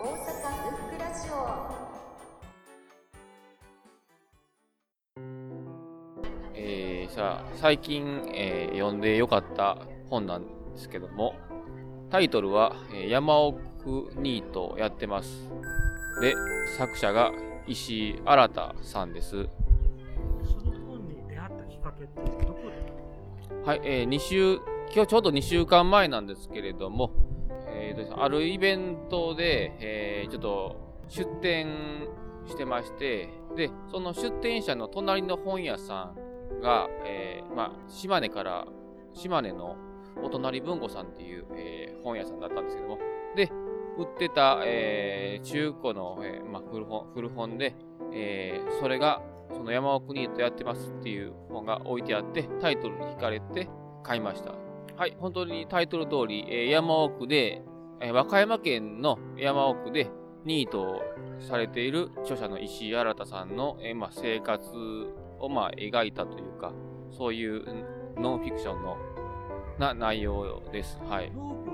大阪ブックラジオえー、さあ最近、えー読んでよかった本なんですけどもタイトルは、えー山奥ニートやってます。で作者が石井新さんです。その本に出会ったきっかけってどこで？はい、えー、2週今日ちょうど2週間前なんですけれども、えーとあるイベントで、えーちょっと出店してましてでその出店者の隣の本屋さんが、えーまあ、島根から島根のお隣文庫さんっていう、えー本屋さんだったんですけどもで売ってた、えー中古の、えーまあ、古本古本で、えーそれがその山奥ニートやってますっていう本が置いてあってタイトルに惹かれて買いました。はい本当にタイトル通り、えー山奥で、えー和歌山県の山奥でニートをされている著者の石井新さんの、えーまあ、生活を、まあ、描いたというかそういうノンフィクションのな内容です。はい。農業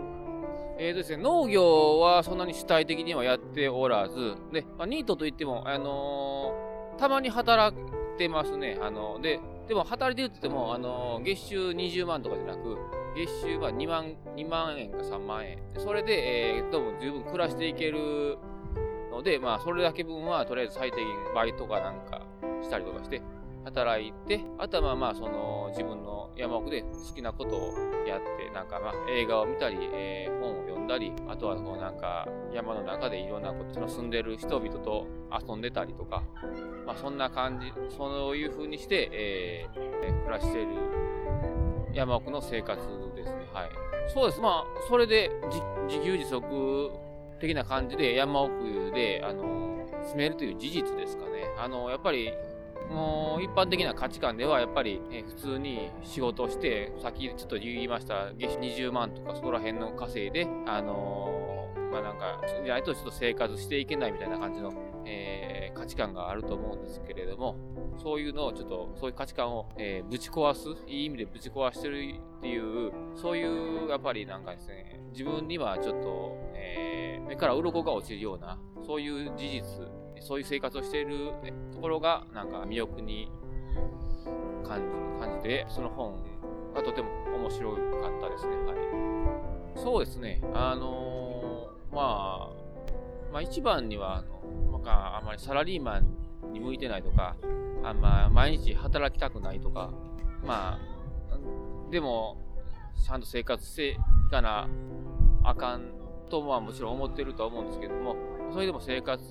えーとですね、農業はそんなに主体的にはやっておらず、で、まあ、ニートといっても、あのーたまに働いてますね。あので、でも働いてるって言っても、あの月収20万とかじゃなく、月収は2万 ,2 万円か3万円。それで、えー、どうも十分暮らしていけるので、まあ、それだけ分はとりあえず最低限バイトかなんかしたりとかして、働いて、あとはまあまあ、その自分の山奥で好きなことをやって、なんかまあ映画を見たり、えー本を読んだり、あとはこうなんか山の中でいろんなこと、その住んでる人々と遊んでたりとか、まあそんな感じ、そういう風にして、ええ暮らしている山奥の生活ですね。はい。そうです。まあ、それで自自給自足的な感じで山奥で、あの、住めるという事実ですかね。あの、やっぱりもう一般的な価値観ではやっぱり、え普通に仕事をして、さっきちょっと言いました、月収20万とかそこら辺の稼いで、あのーまあなんか、じゃないとちょっと生活していけないみたいな感じの、えー価値観があると思うんですけれども、そういうのをちょっと、そういう価値観を、えーぶち壊す、いい意味でぶち壊してるっていう、そういうやっぱりなんかですね、自分にはちょっと、えー目から鱗が落ちるような、そういう事実、そういう生活をしているねところが、なんか魅力に感じ感じて、その本がとても面白かったですね。はい。そうですね。あのーまあ、まあ一番には、あの、まあ、あまりサラリーマンに向いてないとか、あんま毎日働きたくないとか、まあ、でも、ちゃんと生活していかなあかんとはもちろん思ってるとは思うんですけども、それでも生活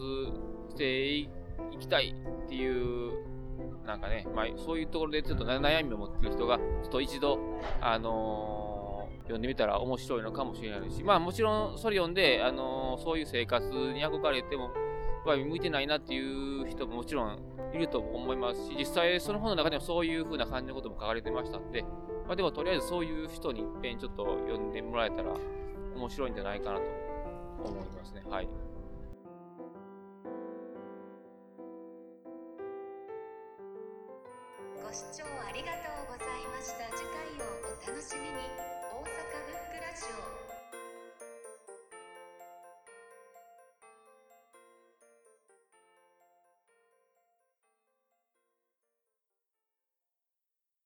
していきたいっていう、なんかね、まあ、そういうところでちょっと悩みを持ってる人が、ちょっと一度、あのー読んでみたら面白いのかもしれないし、まあもちろんそれ読んで、あのーそういう生活に憧れても、向いてないなっていう人ももちろんいると思いますし、実際その本の中でもそういう風な感じのことも書かれてましたんで、まあでもとりあえずそういう人に一遍ちょっと読んでもらえたら面白いんじゃないかなと思いますね。はい。視聴ありがとうございました。次回をお楽しみに。大阪ブックラジオ